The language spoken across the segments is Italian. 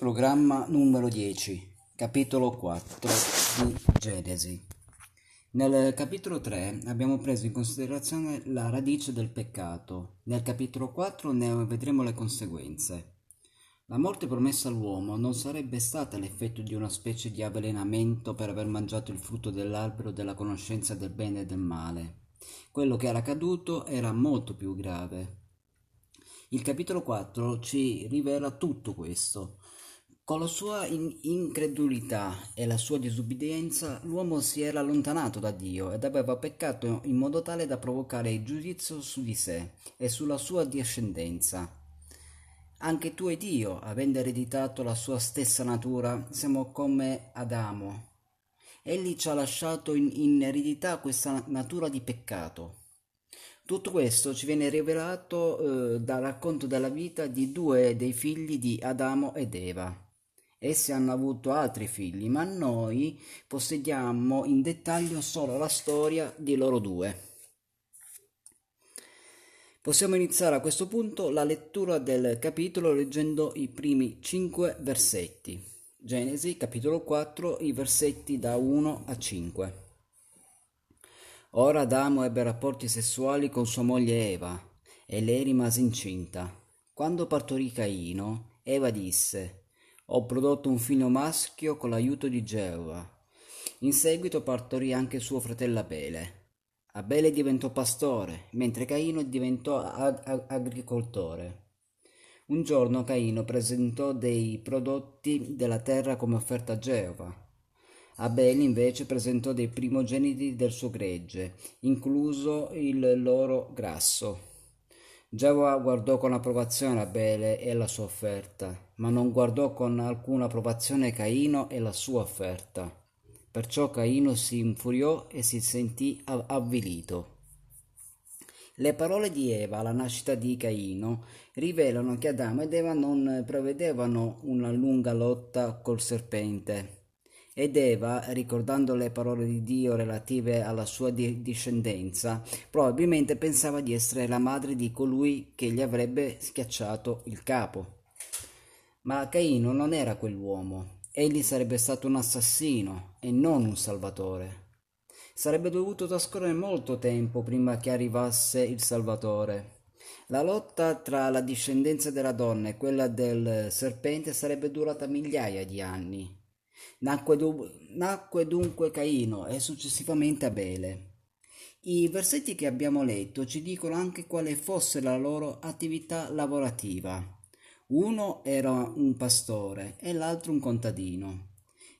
Programma numero 10, capitolo 4 di Genesi. Nel capitolo 3 abbiamo preso in considerazione la radice del peccato, nel capitolo 4 ne vedremo le conseguenze. La morte promessa all'uomo non sarebbe stata l'effetto di una specie di avvelenamento per aver mangiato il frutto dell'albero della conoscenza del bene e del male. Quello che era accaduto era molto più grave. Il capitolo 4 ci rivela tutto questo, con la sua in- incredulità e la sua disubbidienza, l'uomo si era allontanato da Dio ed aveva peccato in modo tale da provocare il giudizio su di sé e sulla sua discendenza. Anche tu ed io, avendo ereditato la sua stessa natura, siamo come Adamo. Egli ci ha lasciato in, in eredità questa natura di peccato. Tutto questo ci viene rivelato eh, dal racconto della vita di due dei figli di Adamo ed Eva. Essi hanno avuto altri figli, ma noi possediamo in dettaglio solo la storia di loro due. Possiamo iniziare a questo punto la lettura del capitolo leggendo i primi cinque versetti. Genesi, capitolo 4, i versetti da 1 a 5. Ora Adamo ebbe rapporti sessuali con sua moglie Eva, e lei rimase incinta. Quando partorì Caino, Eva disse ho prodotto un figlio maschio con l'aiuto di Geova. In seguito partorì anche suo fratello Abele. Abele diventò pastore, mentre Caino diventò ag- ag- agricoltore. Un giorno Caino presentò dei prodotti della terra come offerta a Geova. Abele invece presentò dei primogeniti del suo gregge, incluso il loro grasso. Geova guardò con approvazione Abele e la sua offerta, ma non guardò con alcuna approvazione Caino e la sua offerta. Perciò Caino si infuriò e si sentì avvilito. Le parole di Eva alla nascita di Caino rivelano che Adamo ed Eva non prevedevano una lunga lotta col serpente ed Eva, ricordando le parole di Dio relative alla sua discendenza, probabilmente pensava di essere la madre di colui che gli avrebbe schiacciato il capo. Ma Caino non era quell'uomo, egli sarebbe stato un assassino e non un salvatore. Sarebbe dovuto trascorrere molto tempo prima che arrivasse il Salvatore. La lotta tra la discendenza della donna e quella del serpente sarebbe durata migliaia di anni. Nacque, du- nacque dunque Caino e successivamente Abele. I versetti che abbiamo letto ci dicono anche quale fosse la loro attività lavorativa. Uno era un pastore e l'altro un contadino.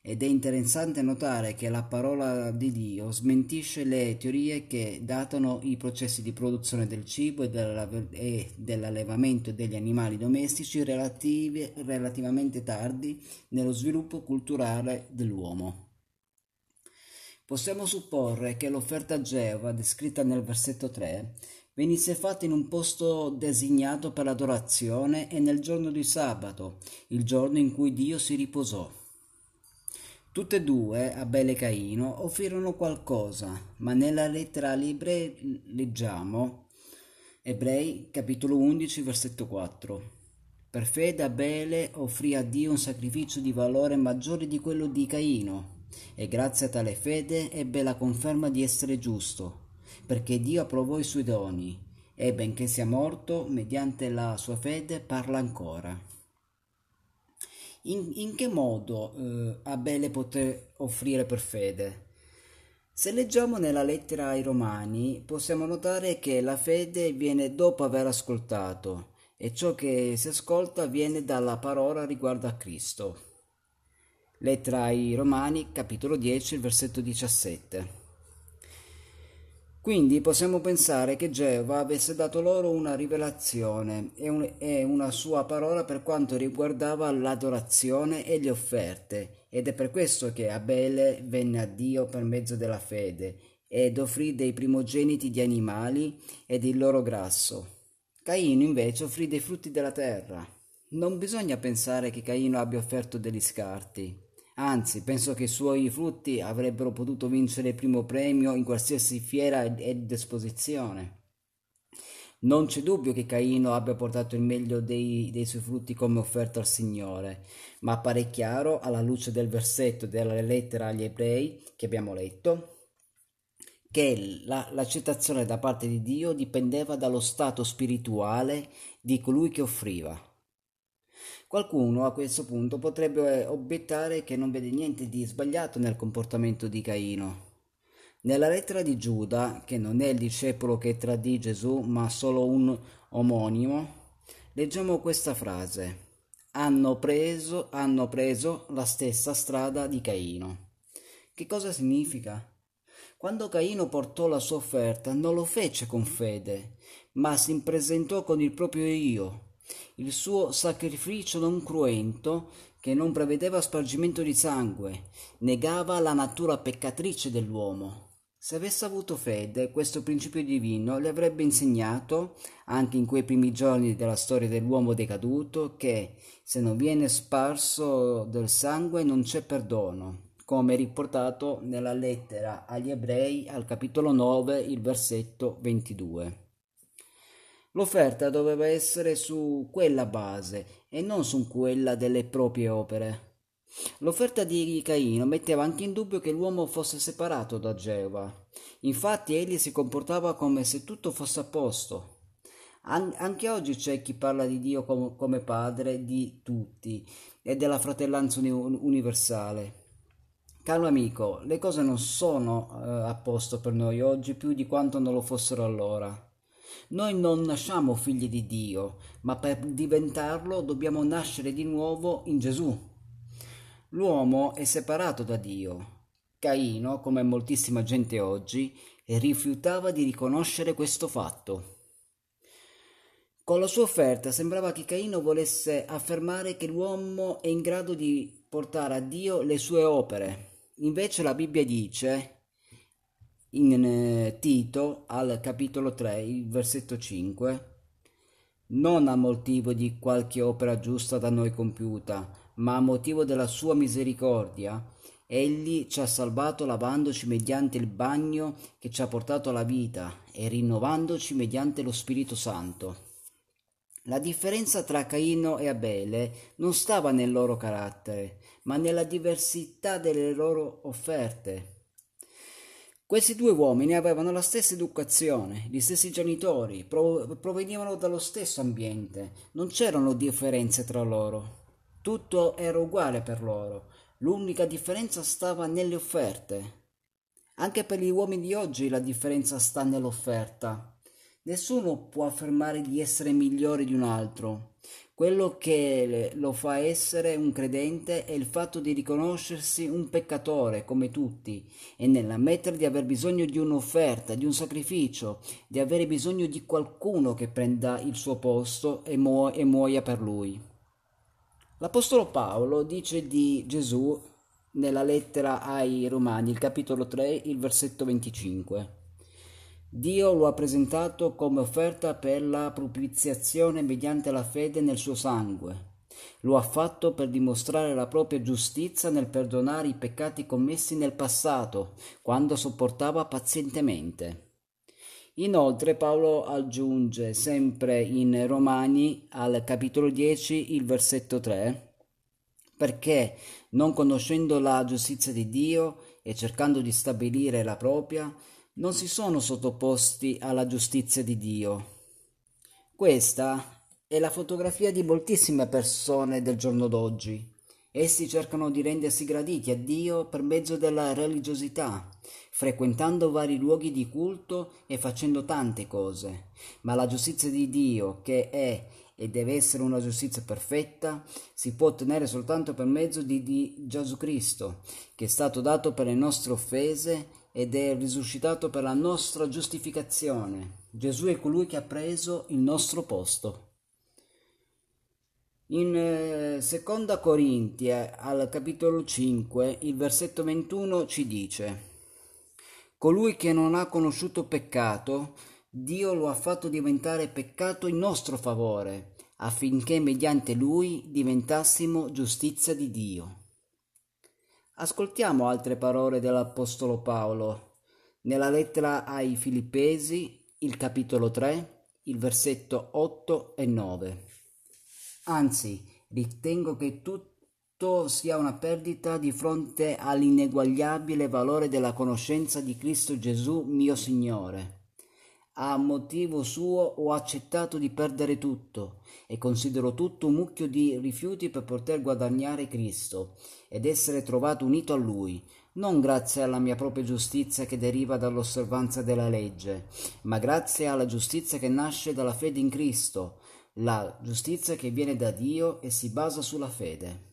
Ed è interessante notare che la parola di Dio smentisce le teorie che datano i processi di produzione del cibo e, dell'allevamento degli animali domestici relativi, relativamente tardi nello sviluppo culturale dell'uomo. Possiamo supporre che l'offerta Geova, descritta nel versetto 3, venisse fatta in un posto designato per l'adorazione e nel giorno di sabato, il giorno in cui Dio si riposò. Tutte e due, Abele e Caino, offrirono qualcosa, ma nella lettera agli leggiamo Ebrei capitolo 11 versetto 4. Per fede Abele offrì a Dio un sacrificio di valore maggiore di quello di Caino, e grazie a tale fede ebbe la conferma di essere giusto, perché Dio approvò i suoi doni, e benché sia morto, mediante la sua fede parla ancora. In, in che modo eh, Abele poté offrire per fede? Se leggiamo nella lettera ai Romani, possiamo notare che la fede viene dopo aver ascoltato e ciò che si ascolta viene dalla parola riguardo a Cristo. Lettera ai Romani, capitolo 10, versetto 17. Quindi possiamo pensare che Geova avesse dato loro una rivelazione e, un, e, una sua parola per quanto riguardava l'adorazione e le offerte, ed è per questo che Abele venne a Dio per mezzo della fede ed offrì dei primogeniti di animali e il loro grasso. Caino invece offrì dei frutti della terra. Non bisogna pensare che Caino abbia offerto degli scarti. Anzi, penso che i suoi frutti avrebbero potuto vincere il primo premio in qualsiasi fiera ed esposizione. Non c'è dubbio che Caino abbia portato il meglio dei, dei suoi frutti come offerta al Signore, ma appare chiaro alla luce del versetto della lettera agli ebrei che abbiamo letto che la, l'accettazione da parte di Dio dipendeva dallo stato spirituale di colui che offriva. Qualcuno a questo punto potrebbe obiettare che non vede niente di sbagliato nel comportamento di Caino. Nella lettera di Giuda, che non è il discepolo che tradì Gesù, ma solo un omonimo, leggiamo questa frase. Hanno preso, hanno preso la stessa strada di Caino. Che cosa significa? Quando Caino portò la sua offerta, non lo fece con fede, ma si presentò con il proprio io, il suo sacrificio non cruento, che non prevedeva spargimento di sangue, negava la natura peccatrice dell'uomo. Se avesse avuto fede, questo principio divino le avrebbe insegnato, anche in quei primi giorni della storia dell'uomo decaduto, che se non viene sparso del sangue non c'è perdono, come riportato nella lettera agli ebrei al capitolo 9, il versetto 22. L'offerta doveva essere su quella base e non su quella delle proprie opere. L'offerta di Caino metteva anche in dubbio che l'uomo fosse separato da Geova. Infatti egli si comportava come se tutto fosse a posto. An- anche oggi c'è chi parla di Dio com- come padre di tutti e della fratellanza uni- universale. Caro amico, le cose non sono eh, a posto per noi oggi più di quanto non lo fossero allora. Noi non nasciamo figli di Dio, ma per diventarlo dobbiamo nascere di nuovo in Gesù. L'uomo è separato da Dio. Caino, come moltissima gente oggi, rifiutava di riconoscere questo fatto. Con la sua offerta sembrava che Caino volesse affermare che l'uomo è in grado di portare a Dio le sue opere. Invece la Bibbia dice in eh, Tito al capitolo 3, il versetto 5, non a motivo di qualche opera giusta da noi compiuta, ma a motivo della sua misericordia, egli ci ha salvato lavandoci mediante il bagno che ci ha portato alla vita e rinnovandoci mediante lo Spirito Santo. La differenza tra Caino e Abele non stava nel loro carattere, ma nella diversità delle loro offerte. Questi due uomini avevano la stessa educazione, gli stessi genitori, provenivano dallo stesso ambiente, non c'erano differenze tra loro. Tutto era uguale per loro, l'unica differenza stava nelle offerte. Anche per gli uomini di oggi la differenza sta nell'offerta. Nessuno può affermare di essere migliore di un altro. Quello che lo fa essere un credente è il fatto di riconoscersi un peccatore come tutti e nell'ammettere di aver bisogno di un'offerta, di un sacrificio, di avere bisogno di qualcuno che prenda il suo posto e, mu- e muoia per lui. L'Apostolo Paolo dice di Gesù nella lettera ai Romani, il capitolo 3, il versetto 25. Dio lo ha presentato come offerta per la propiziazione mediante la fede nel suo sangue. Lo ha fatto per dimostrare la propria giustizia nel perdonare i peccati commessi nel passato, quando sopportava pazientemente. Inoltre Paolo aggiunge sempre in Romani al capitolo 10 il versetto 3 perché non conoscendo la giustizia di Dio e cercando di stabilire la propria, non si sono sottoposti alla giustizia di Dio. Questa è la fotografia di moltissime persone del giorno d'oggi. Essi cercano di rendersi graditi a Dio per mezzo della religiosità, frequentando vari luoghi di culto e facendo tante cose. Ma la giustizia di Dio, che è e deve essere una giustizia perfetta, si può ottenere soltanto per mezzo di, di Gesù Cristo, che è stato dato per le nostre offese ed è risuscitato per la nostra giustificazione. Gesù è colui che ha preso il nostro posto. In eh, seconda Corinti al capitolo 5 il versetto 21 ci dice Colui che non ha conosciuto peccato, Dio lo ha fatto diventare peccato in nostro favore, affinché mediante lui diventassimo giustizia di Dio. Ascoltiamo altre parole dell'Apostolo Paolo nella lettera ai Filippesi, il capitolo 3, il versetto 8 e 9. Anzi, ritengo che tutto sia una perdita di fronte all'ineguagliabile valore della conoscenza di Cristo Gesù mio Signore. A motivo suo ho accettato di perdere tutto e considero tutto un mucchio di rifiuti per poter guadagnare Cristo ed essere trovato unito a Lui, non grazie alla mia propria giustizia che deriva dall'osservanza della legge, ma grazie alla giustizia che nasce dalla fede in Cristo, la giustizia che viene da Dio e si basa sulla fede.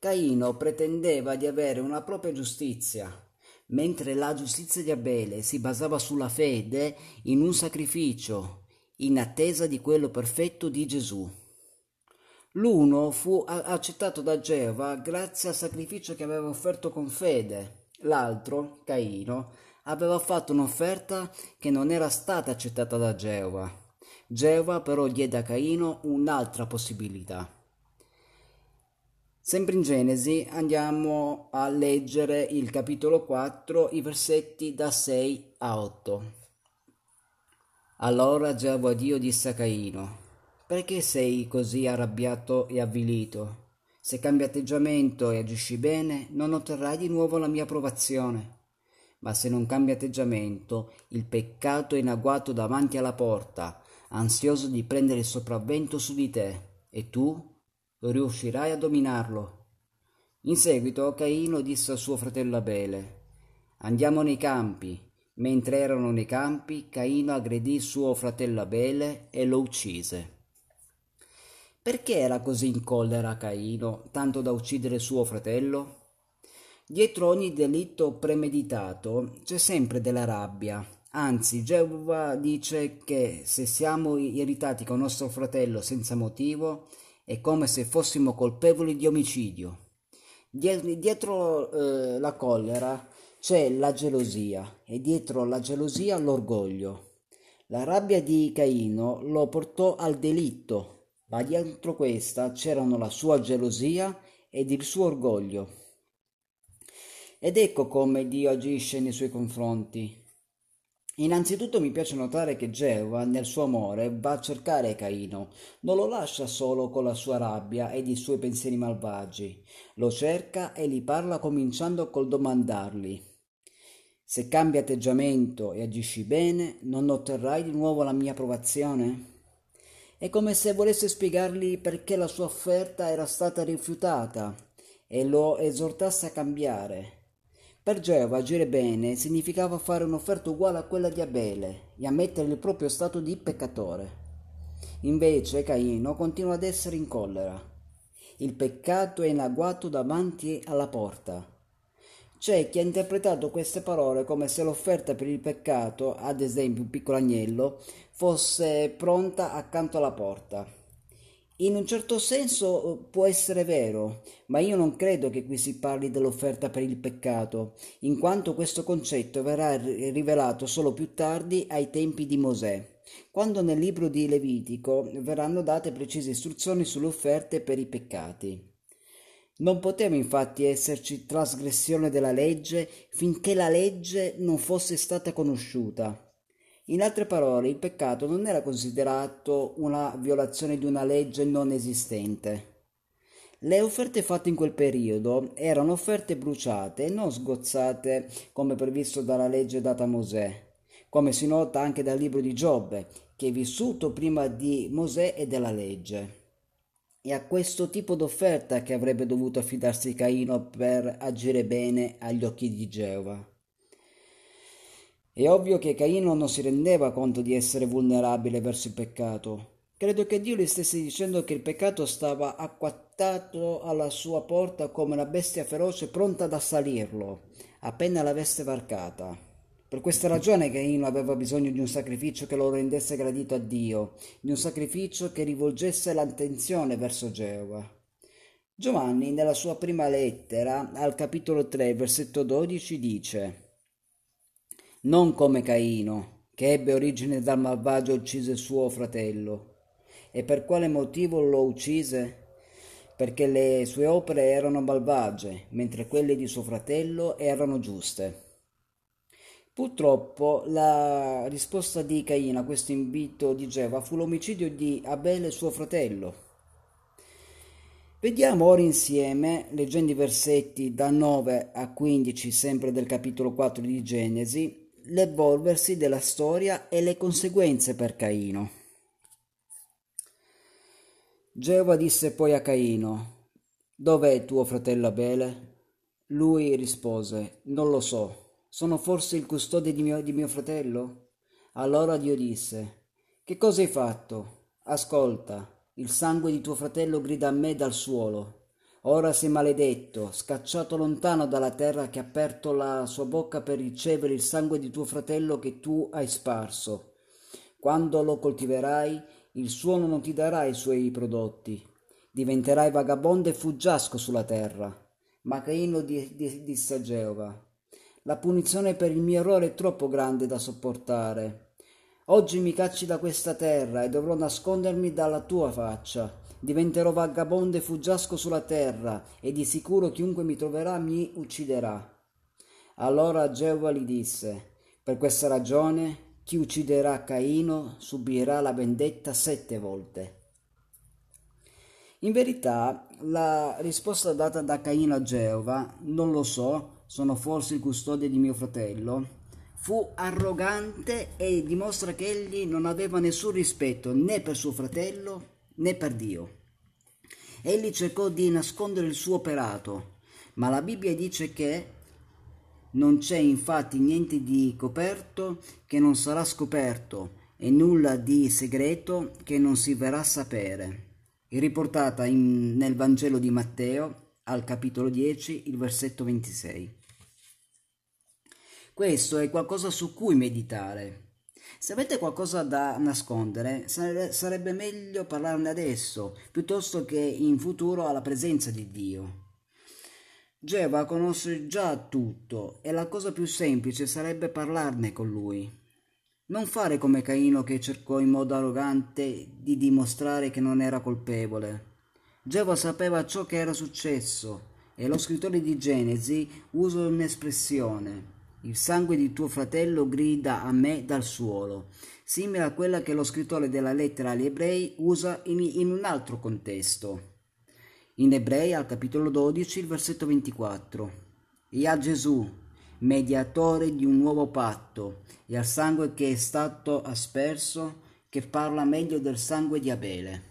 Caino pretendeva di avere una propria giustizia, mentre la giustizia di Abele si basava sulla fede in un sacrificio, in attesa di quello perfetto di Gesù. L'uno fu accettato da Geova grazie al sacrificio che aveva offerto con fede, l'altro, Caino, aveva fatto un'offerta che non era stata accettata da Geova. Geova però diede a Caino un'altra possibilità. Sempre in Genesi andiamo a leggere il capitolo 4, i versetti da 6 a 8. Allora Geova Dio disse a Caino, perché sei così arrabbiato e avvilito? Se cambi atteggiamento e agisci bene, non otterrai di nuovo la mia approvazione. Ma se non cambi atteggiamento, il peccato è in agguato davanti alla porta, ansioso di prendere il sopravvento su di te, e tu riuscirai a dominarlo. In seguito Caino disse a suo fratello Abele, Andiamo nei campi. Mentre erano nei campi, Caino aggredì suo fratello Abele e lo uccise. Perché era così in collera Caino, tanto da uccidere suo fratello? Dietro ogni delitto premeditato c'è sempre della rabbia. Anzi, Geova dice che se siamo irritati con nostro fratello senza motivo, è come se fossimo colpevoli di omicidio. Dietro eh, la collera c'è la gelosia e dietro la gelosia l'orgoglio. La rabbia di Caino lo portò al delitto ma dietro questa c'erano la sua gelosia ed il suo orgoglio. Ed ecco come Dio agisce nei suoi confronti. Innanzitutto mi piace notare che Geova, nel suo amore, va a cercare Caino, non lo lascia solo con la sua rabbia ed i suoi pensieri malvagi, lo cerca e gli parla cominciando col domandargli se cambi atteggiamento e agisci bene, non otterrai di nuovo la mia approvazione? È come se volesse spiegargli perché la sua offerta era stata rifiutata e lo esortasse a cambiare. Per Geova agire bene significava fare un'offerta uguale a quella di Abele e ammettere il proprio stato di peccatore. Invece Caino continua ad essere in collera. Il peccato è in agguato davanti alla porta. C'è chi ha interpretato queste parole come se l'offerta per il peccato, ad esempio un piccolo agnello, fosse pronta accanto alla porta. In un certo senso eh, può essere vero, ma io non credo che qui si parli dell'offerta per il peccato, in quanto questo concetto verrà rivelato solo più tardi ai tempi di Mosè, quando nel libro di Levitico verranno date precise istruzioni sulle offerte per i peccati. Non poteva infatti esserci trasgressione della legge finché la legge non fosse stata conosciuta. In altre parole, il peccato non era considerato una violazione di una legge non esistente. Le offerte fatte in quel periodo erano offerte bruciate e non sgozzate come previsto dalla legge data a Mosè, come si nota anche dal libro di Giobbe, che è vissuto prima di Mosè e della legge. È a questo tipo d'offerta che avrebbe dovuto affidarsi Caino per agire bene agli occhi di Geova. È ovvio che Caino non si rendeva conto di essere vulnerabile verso il peccato. Credo che Dio gli stesse dicendo che il peccato stava acquattato alla sua porta come una bestia feroce pronta ad assalirlo, appena l'avesse varcata. Per questa ragione Caino aveva bisogno di un sacrificio che lo rendesse gradito a Dio, di un sacrificio che rivolgesse l'attenzione verso Geova. Giovanni nella sua prima lettera al capitolo 3 versetto 12 dice Non come Caino, che ebbe origine dal malvagio uccise suo fratello. E per quale motivo lo uccise? Perché le sue opere erano malvagie, mentre quelle di suo fratello erano giuste. Purtroppo la risposta di Caino a questo invito di Geova fu l'omicidio di Abele suo fratello. Vediamo ora insieme, leggendo i versetti da 9 a 15, sempre del capitolo 4 di Genesi, l'evolversi della storia e le conseguenze per Caino. Geova disse poi a Caino, Dov'è tuo fratello Abele? Lui rispose, Non lo so. Sono forse il custode di mio, di mio fratello? Allora Dio disse, Che cosa hai fatto? Ascolta, il sangue di tuo fratello grida a me dal suolo. Ora sei maledetto, scacciato lontano dalla terra che ha aperto la sua bocca per ricevere il sangue di tuo fratello che tu hai sparso. Quando lo coltiverai, il suono non ti darà i suoi prodotti. Diventerai vagabondo e fuggiasco sulla terra. Ma Caino disse a Geova, la punizione per il mio errore è troppo grande da sopportare. Oggi mi cacci da questa terra e dovrò nascondermi dalla tua faccia. Diventerò vagabondo e fuggiasco sulla terra e di sicuro chiunque mi troverà mi ucciderà. Allora Geova gli disse, per questa ragione chi ucciderà Caino subirà la vendetta sette volte. In verità, la risposta data da Caino a Geova, non lo so, sono forse il custode di mio fratello, fu arrogante e dimostra che egli non aveva nessun rispetto né per suo fratello né per Dio. Egli cercò di nascondere il suo operato, ma la Bibbia dice che non c'è infatti niente di coperto che non sarà scoperto e nulla di segreto che non si verrà a sapere. È riportata in, nel Vangelo di Matteo al capitolo 10, il versetto 26. Questo è qualcosa su cui meditare. Se avete qualcosa da nascondere, sarebbe meglio parlarne adesso, piuttosto che in futuro alla presenza di Dio. Geva conosce già tutto e la cosa più semplice sarebbe parlarne con lui. Non fare come Caino che cercò in modo arrogante di dimostrare che non era colpevole. Geova sapeva ciò che era successo e lo scrittore di Genesi usa un'espressione. Il sangue di tuo fratello grida a me dal suolo, simile a quella che lo scrittore della lettera agli ebrei usa in, in un altro contesto. In ebrei al capitolo 12, il versetto 24. E a Gesù, mediatore di un nuovo patto, e al sangue che è stato asperso, che parla meglio del sangue di Abele.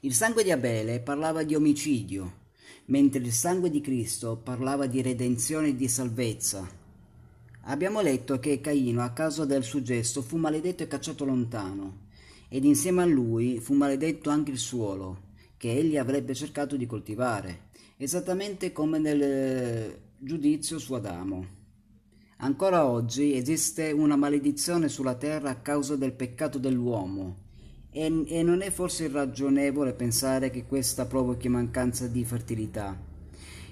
Il sangue di Abele parlava di omicidio, mentre il sangue di Cristo parlava di redenzione e di salvezza. Abbiamo letto che Caino, a causa del suo gesto, fu maledetto e cacciato lontano, ed insieme a lui fu maledetto anche il suolo, che egli avrebbe cercato di coltivare, esattamente come nel eh, giudizio su Adamo. Ancora oggi esiste una maledizione sulla terra a causa del peccato dell'uomo, e, e non è forse irragionevole pensare che questa provochi mancanza di fertilità.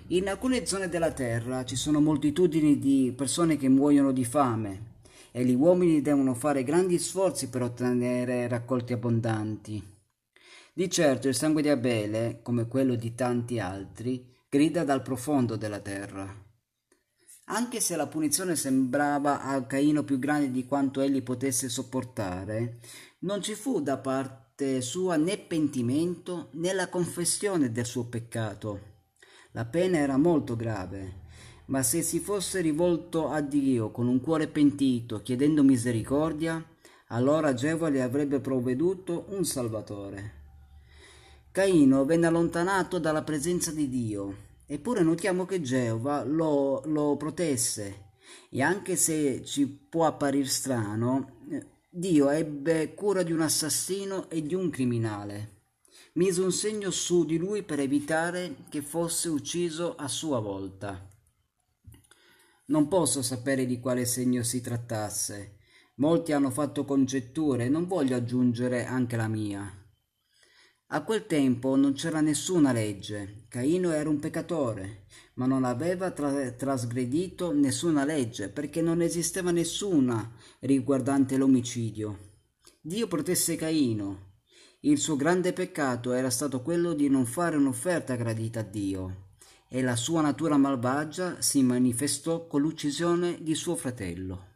In alcune zone della terra ci sono moltitudini di persone che muoiono di fame e gli uomini devono fare grandi sforzi per ottenere raccolti abbondanti. Di certo il sangue di Abele, come quello di tanti altri, grida dal profondo della terra. Anche se la punizione sembrava a Caino più grande di quanto egli potesse sopportare, non ci fu da parte sua né pentimento né la confessione del suo peccato. La pena era molto grave, ma se si fosse rivolto a Dio con un cuore pentito, chiedendo misericordia, allora Geova le avrebbe provveduto un Salvatore. Caino venne allontanato dalla presenza di Dio Eppure notiamo che Geova lo, lo protesse e anche se ci può apparire strano, Dio ebbe cura di un assassino e di un criminale. Mise un segno su di lui per evitare che fosse ucciso a sua volta. Non posso sapere di quale segno si trattasse. Molti hanno fatto congetture non voglio aggiungere anche la mia. A quel tempo non c'era nessuna legge. Caino era un peccatore, ma non aveva tra- trasgredito nessuna legge, perché non esisteva nessuna riguardante l'omicidio. Dio protesse Caino. Il suo grande peccato era stato quello di non fare un'offerta gradita a Dio. e la sua natura malvagia si manifestò con l'uccisione di suo fratello.